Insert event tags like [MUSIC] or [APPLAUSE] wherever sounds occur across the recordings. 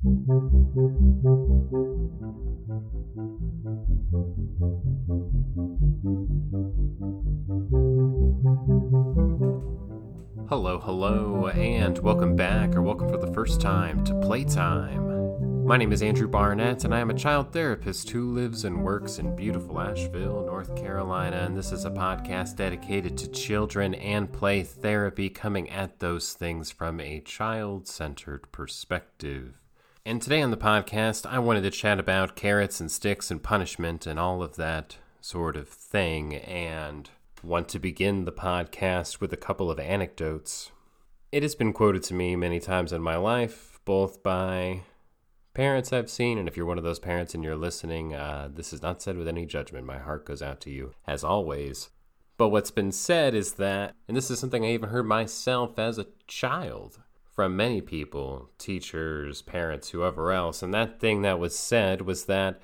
Hello, hello, and welcome back, or welcome for the first time to Playtime. My name is Andrew Barnett, and I am a child therapist who lives and works in beautiful Asheville, North Carolina. And this is a podcast dedicated to children and play therapy, coming at those things from a child centered perspective. And today on the podcast, I wanted to chat about carrots and sticks and punishment and all of that sort of thing. And want to begin the podcast with a couple of anecdotes. It has been quoted to me many times in my life, both by parents I've seen, and if you're one of those parents and you're listening, uh, this is not said with any judgment. My heart goes out to you, as always. But what's been said is that, and this is something I even heard myself as a child from many people, teachers, parents, whoever else, and that thing that was said was that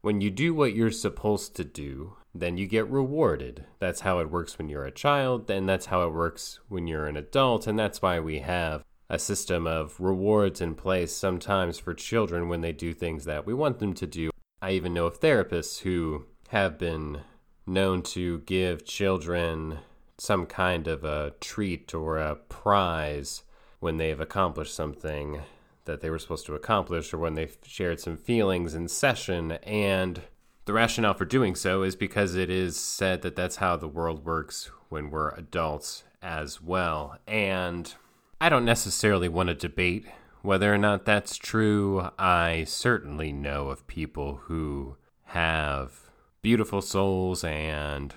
when you do what you're supposed to do, then you get rewarded. That's how it works when you're a child, and that's how it works when you're an adult, and that's why we have a system of rewards in place sometimes for children when they do things that we want them to do. I even know of therapists who have been known to give children some kind of a treat or a prize when they've accomplished something that they were supposed to accomplish or when they've shared some feelings in session and the rationale for doing so is because it is said that that's how the world works when we're adults as well. And I don't necessarily want to debate whether or not that's true. I certainly know of people who have beautiful souls and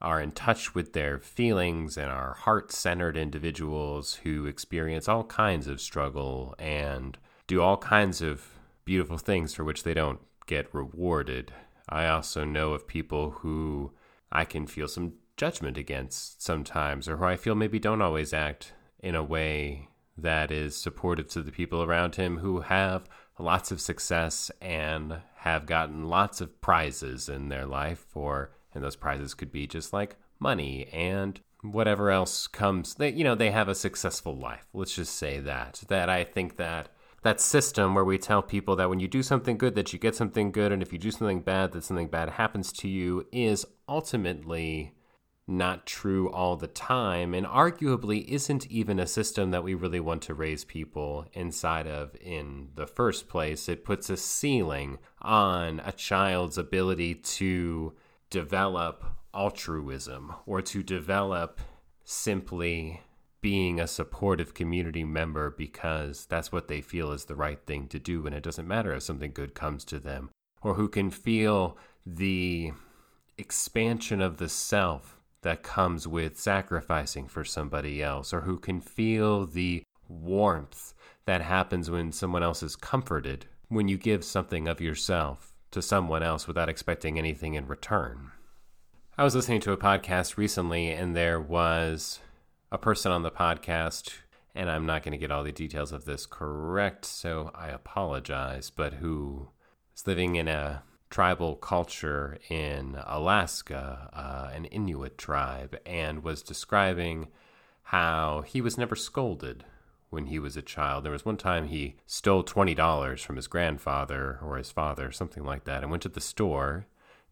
are in touch with their feelings and are heart centered individuals who experience all kinds of struggle and do all kinds of beautiful things for which they don't get rewarded. I also know of people who I can feel some judgment against sometimes, or who I feel maybe don't always act in a way that is supportive to the people around him who have lots of success and have gotten lots of prizes in their life, or and those prizes could be just like money and whatever else comes. They, you know, they have a successful life. Let's just say that. That I think that that system where we tell people that when you do something good that you get something good and if you do something bad that something bad happens to you is ultimately not true all the time and arguably isn't even a system that we really want to raise people inside of in the first place it puts a ceiling on a child's ability to develop altruism or to develop simply being a supportive community member because that's what they feel is the right thing to do. And it doesn't matter if something good comes to them or who can feel the expansion of the self that comes with sacrificing for somebody else or who can feel the warmth that happens when someone else is comforted when you give something of yourself to someone else without expecting anything in return. I was listening to a podcast recently and there was a person on the podcast, and I'm not going to get all the details of this correct, so I apologize, but who is living in a tribal culture in Alaska, uh, an Inuit tribe, and was describing how he was never scolded when he was a child. There was one time he stole $20 from his grandfather or his father, something like that, and went to the store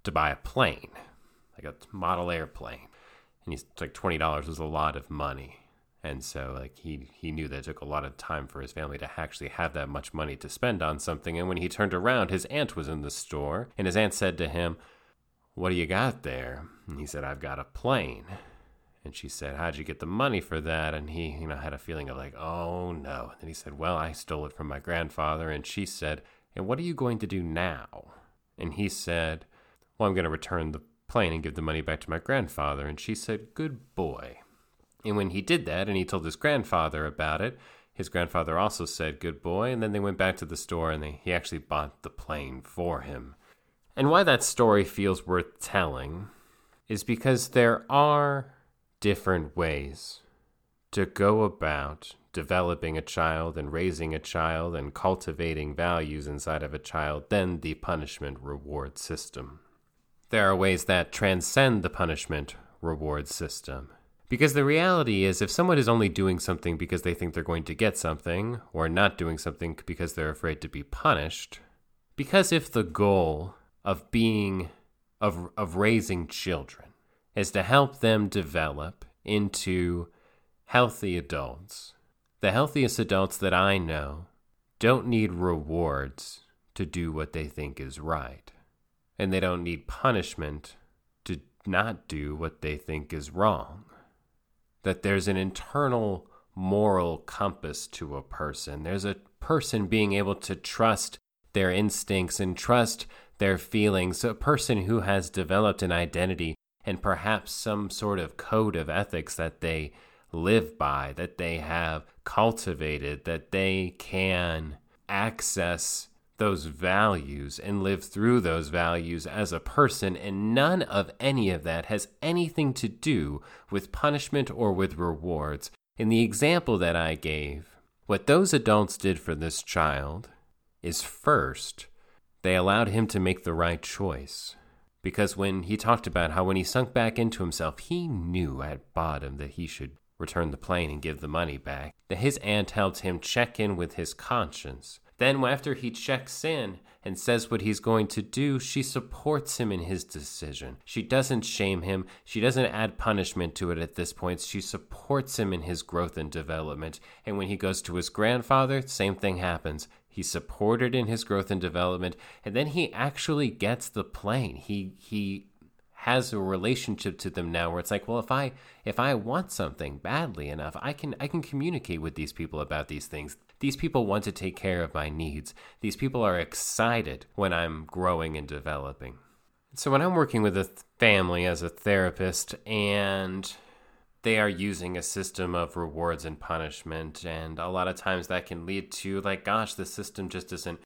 to buy a plane, like a model airplane and he's like twenty dollars was a lot of money, and so like he he knew that it took a lot of time for his family to actually have that much money to spend on something. And when he turned around, his aunt was in the store, and his aunt said to him, "What do you got there?" And he said, "I've got a plane." And she said, How'd you get the money for that? And he, you know, had a feeling of like, oh no. And then he said, Well, I stole it from my grandfather. And she said, And what are you going to do now? And he said, Well, I'm going to return the plane and give the money back to my grandfather. And she said, Good boy. And when he did that and he told his grandfather about it, his grandfather also said, Good boy. And then they went back to the store and they, he actually bought the plane for him. And why that story feels worth telling is because there are different ways to go about developing a child and raising a child and cultivating values inside of a child than the punishment reward system. There are ways that transcend the punishment reward system. Because the reality is, if someone is only doing something because they think they're going to get something, or not doing something because they're afraid to be punished, because if the goal of being, of, of raising children, is to help them develop into healthy adults, the healthiest adults that I know don't need rewards to do what they think is right. And they don't need punishment to not do what they think is wrong that there's an internal moral compass to a person. There's a person being able to trust their instincts and trust their feelings. A person who has developed an identity and perhaps some sort of code of ethics that they live by, that they have cultivated, that they can access those values and live through those values as a person, and none of any of that has anything to do with punishment or with rewards. In the example that I gave, what those adults did for this child is first, they allowed him to make the right choice. Because when he talked about how when he sunk back into himself, he knew at bottom that he should return the plane and give the money back, that his aunt helped him check in with his conscience then, after he checks in and says what he's going to do, she supports him in his decision. She doesn't shame him. She doesn't add punishment to it at this point. She supports him in his growth and development. And when he goes to his grandfather, same thing happens. He's supported in his growth and development, and then he actually gets the plane. He he has a relationship to them now where it's like well if i if i want something badly enough i can i can communicate with these people about these things these people want to take care of my needs. These people are excited when I'm growing and developing. So, when I'm working with a family as a therapist and they are using a system of rewards and punishment, and a lot of times that can lead to, like, gosh, the system just isn't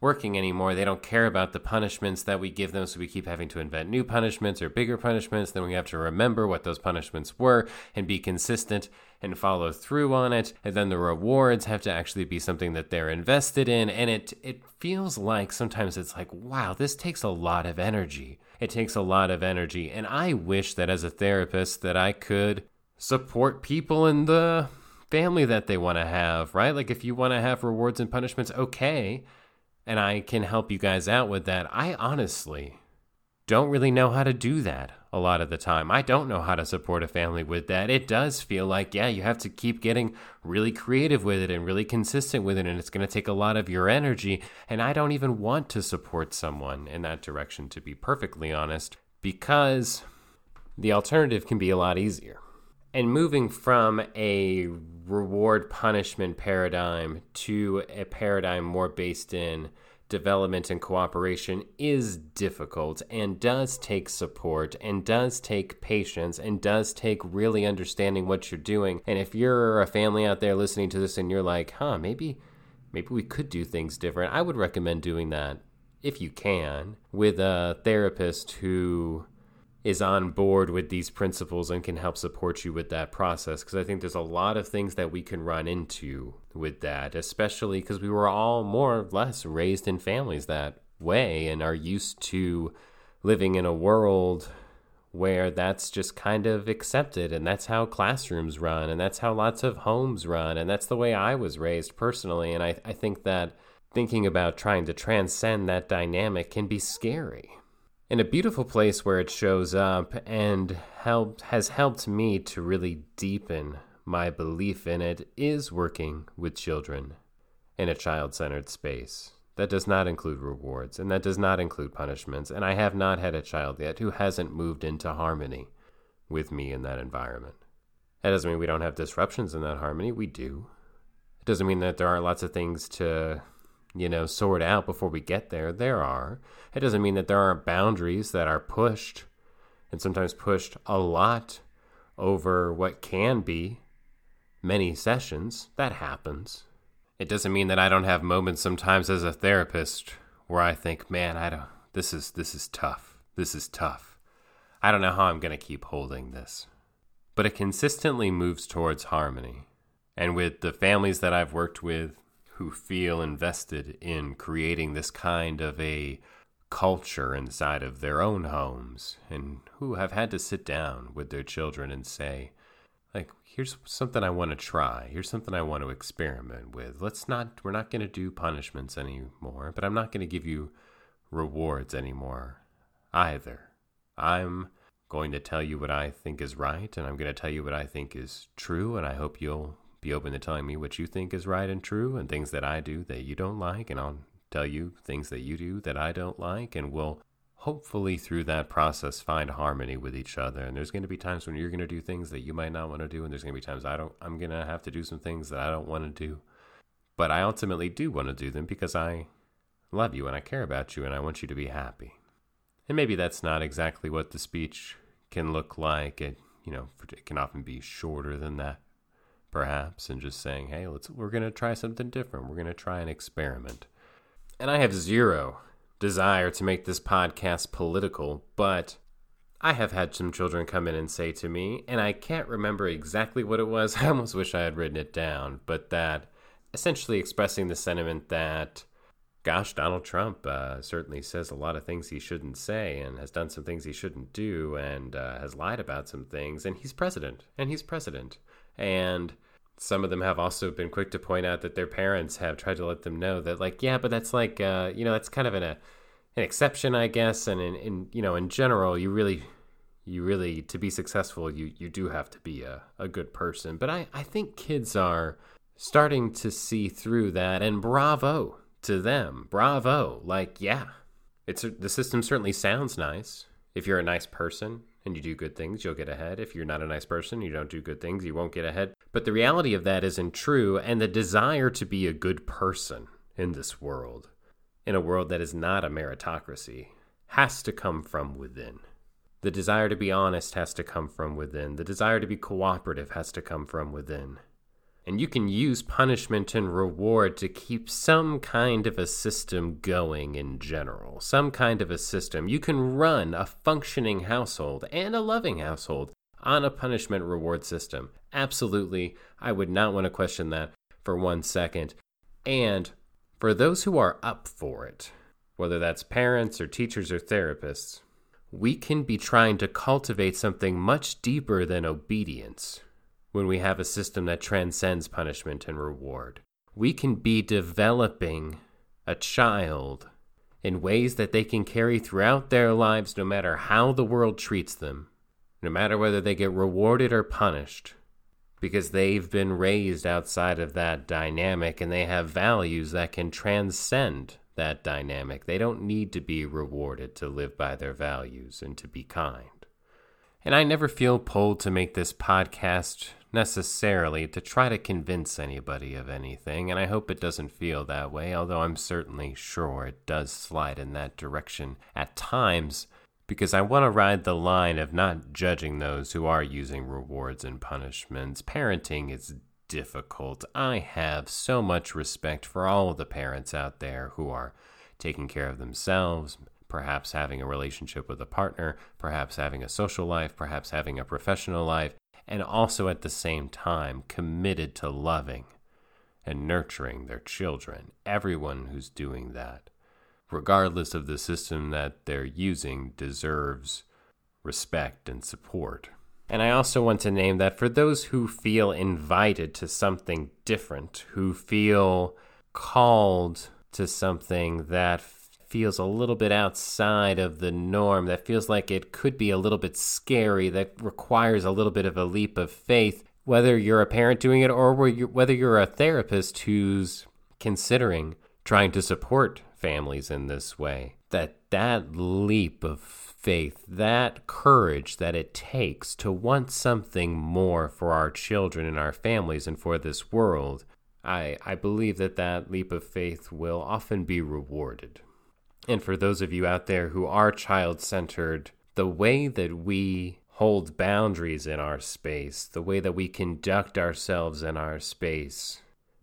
working anymore. They don't care about the punishments that we give them, so we keep having to invent new punishments or bigger punishments. Then we have to remember what those punishments were and be consistent and follow through on it. And then the rewards have to actually be something that they're invested in. And it it feels like sometimes it's like, wow, this takes a lot of energy. It takes a lot of energy. And I wish that as a therapist that I could support people in the family that they want to have, right? Like if you want to have rewards and punishments, okay and I can help you guys out with that. I honestly don't really know how to do that a lot of the time. I don't know how to support a family with that. It does feel like, yeah, you have to keep getting really creative with it and really consistent with it, and it's going to take a lot of your energy. And I don't even want to support someone in that direction, to be perfectly honest, because the alternative can be a lot easier. And moving from a reward punishment paradigm to a paradigm more based in development and cooperation is difficult and does take support and does take patience and does take really understanding what you're doing. And if you're a family out there listening to this and you're like, huh, maybe maybe we could do things different, I would recommend doing that if you can with a therapist who is on board with these principles and can help support you with that process. Because I think there's a lot of things that we can run into with that, especially because we were all more or less raised in families that way and are used to living in a world where that's just kind of accepted and that's how classrooms run and that's how lots of homes run and that's the way I was raised personally. And I, I think that thinking about trying to transcend that dynamic can be scary in a beautiful place where it shows up and helped has helped me to really deepen my belief in it is working with children in a child-centered space. That does not include rewards and that does not include punishments and I have not had a child yet who hasn't moved into harmony with me in that environment. That doesn't mean we don't have disruptions in that harmony, we do. It doesn't mean that there aren't lots of things to you know, sort out before we get there. There are. It doesn't mean that there aren't boundaries that are pushed and sometimes pushed a lot over what can be many sessions. That happens. It doesn't mean that I don't have moments sometimes as a therapist where I think, man, I don't this is this is tough. This is tough. I don't know how I'm to keep holding this. But it consistently moves towards harmony. And with the families that I've worked with who feel invested in creating this kind of a culture inside of their own homes and who have had to sit down with their children and say, like here's something I want to try. Here's something I want to experiment with. Let's not we're not going to do punishments anymore, but I'm not going to give you rewards anymore either. I'm going to tell you what I think is right and I'm going to tell you what I think is true and I hope you'll be open to telling me what you think is right and true and things that I do that you don't like and I'll tell you things that you do that I don't like and we'll hopefully through that process find harmony with each other. And there's going to be times when you're going to do things that you might not want to do and there's going to be times I don't I'm going to have to do some things that I don't want to do. But I ultimately do want to do them because I love you and I care about you and I want you to be happy. And maybe that's not exactly what the speech can look like. It you know it can often be shorter than that perhaps and just saying hey let's we're going to try something different we're going to try an experiment and I have zero desire to make this podcast political, but I have had some children come in and say to me, and I can't remember exactly what it was. [LAUGHS] I almost wish I had written it down, but that essentially expressing the sentiment that, gosh, Donald Trump uh, certainly says a lot of things he shouldn't say and has done some things he shouldn't do and uh, has lied about some things, and he's president, and he's president. And some of them have also been quick to point out that their parents have tried to let them know that like yeah but that's like uh, you know that's kind of an, a, an exception i guess. And in, in you know in general you really you really to be successful you you do have to be a, a good person. But i i think kids are starting to see through that and bravo to them. Bravo. Like yeah it's the system certainly sounds nice if you're a nice person and you do good things, you'll get ahead. If you're not a nice person, you don't do good things, you won't get ahead. But the reality of that isn't true, and the desire to be a good person in this world, in a world that is not a meritocracy, has to come from within. The desire to be honest has to come from within. The desire to be cooperative has to come from within. And you can use punishment and reward to keep some kind of a system going in general. Some kind of a system. You can run a functioning household and a loving household on a punishment reward system. Absolutely. I would not want to question that for one second. And for those who are up for it, whether that's parents or teachers or therapists, we can be trying to cultivate something much deeper than obedience when we have a system that transcends punishment and reward. We can be developing a child in ways that they can carry throughout their lives no matter how the world treats them, no matter whether they get rewarded or punished, because they've been raised outside of that dynamic and they have values that can transcend that dynamic. They don't need to be rewarded to live by their values and to be kind. And I never feel pulled to make this podcast necessarily to try to convince anybody of anything, and I hope it doesn't feel that way, although I'm certainly sure it does slide in that direction at times, because I want to ride the line of not judging those who are using rewards and punishments. Parenting is difficult. I have so much respect for all of the parents out there who are taking care of themselves, perhaps having a relationship with a partner, perhaps having a social life, perhaps having a professional life, and also at the same time committed to loving and nurturing their children. Everyone who's doing that, regardless of the system that they're using, deserves respect and support. And I also want to name that for those who feel invited to something different, who feel called to something that feels a little bit outside of the norm, that feels like it could be a little bit scary, that requires a little bit of a leap of faith, whether you're a parent doing it or whether you're a therapist who's considering trying to support families in this way. That that leap of faith, that courage that it takes to want something more for our children and our families and for this world, I, I believe that that leap of faith will often be rewarded. And for those of you out there who are child centered, the way that we hold boundaries in our space, the way that we conduct ourselves in our space,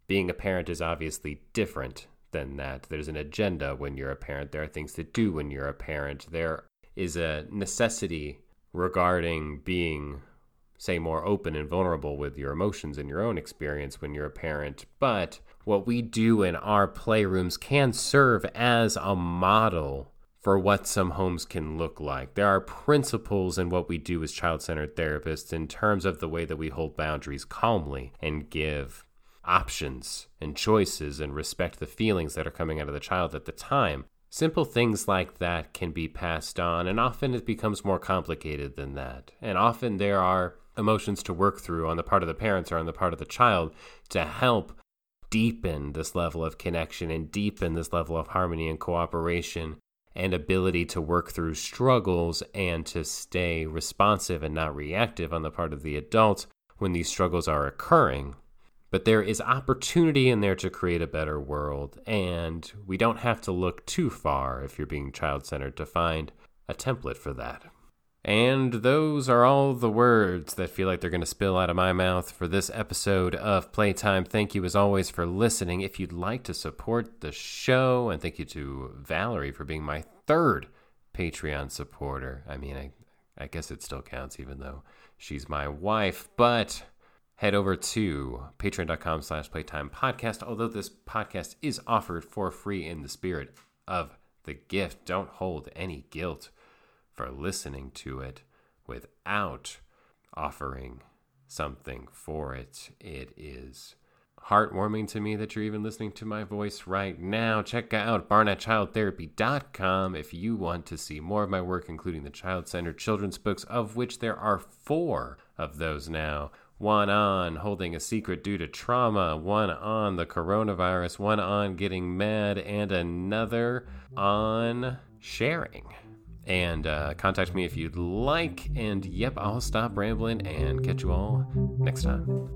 being a parent is obviously different than that. There's an agenda when you're a parent, there are things to do when you're a parent, there is a necessity regarding being say more open and vulnerable with your emotions and your own experience when you're a parent. But what we do in our playrooms can serve as a model for what some homes can look like. There are principles in what we do as child centered therapists in terms of the way that we hold boundaries calmly and give options and choices and respect the feelings that are coming out of the child at the time. Simple things like that can be passed on, and often it becomes more complicated than that. And often there are emotions to work through on the part of the parents or on the part of the child to help deepen this level of connection and deepen this level of harmony and cooperation and ability to work through struggles and to stay responsive and not reactive on the part of the adults when these struggles are occurring. But there is opportunity in there to create a better world, and we don't have to look too far if you're being child centered to find a template for that. And those are all the words that feel like they're going to spill out of my mouth for this episode of Playtime. Thank you, as always, for listening. If you'd like to support the show, and thank you to Valerie for being my third Patreon supporter. I mean, I, I guess it still counts, even though she's my wife, but head over to patreon.com slash playtime podcast although this podcast is offered for free in the spirit of the gift don't hold any guilt for listening to it without offering something for it. It is heartwarming to me that you're even listening to my voice right now. Check out barnettchildtherapy.com if you want to see more of my work, including the child centered children's books, of which there are four of those now. One on holding a secret due to trauma, one on the coronavirus, one on getting mad, and another on sharing and uh, contact me if you'd like. And yep, I'll stop rambling and catch you all next time.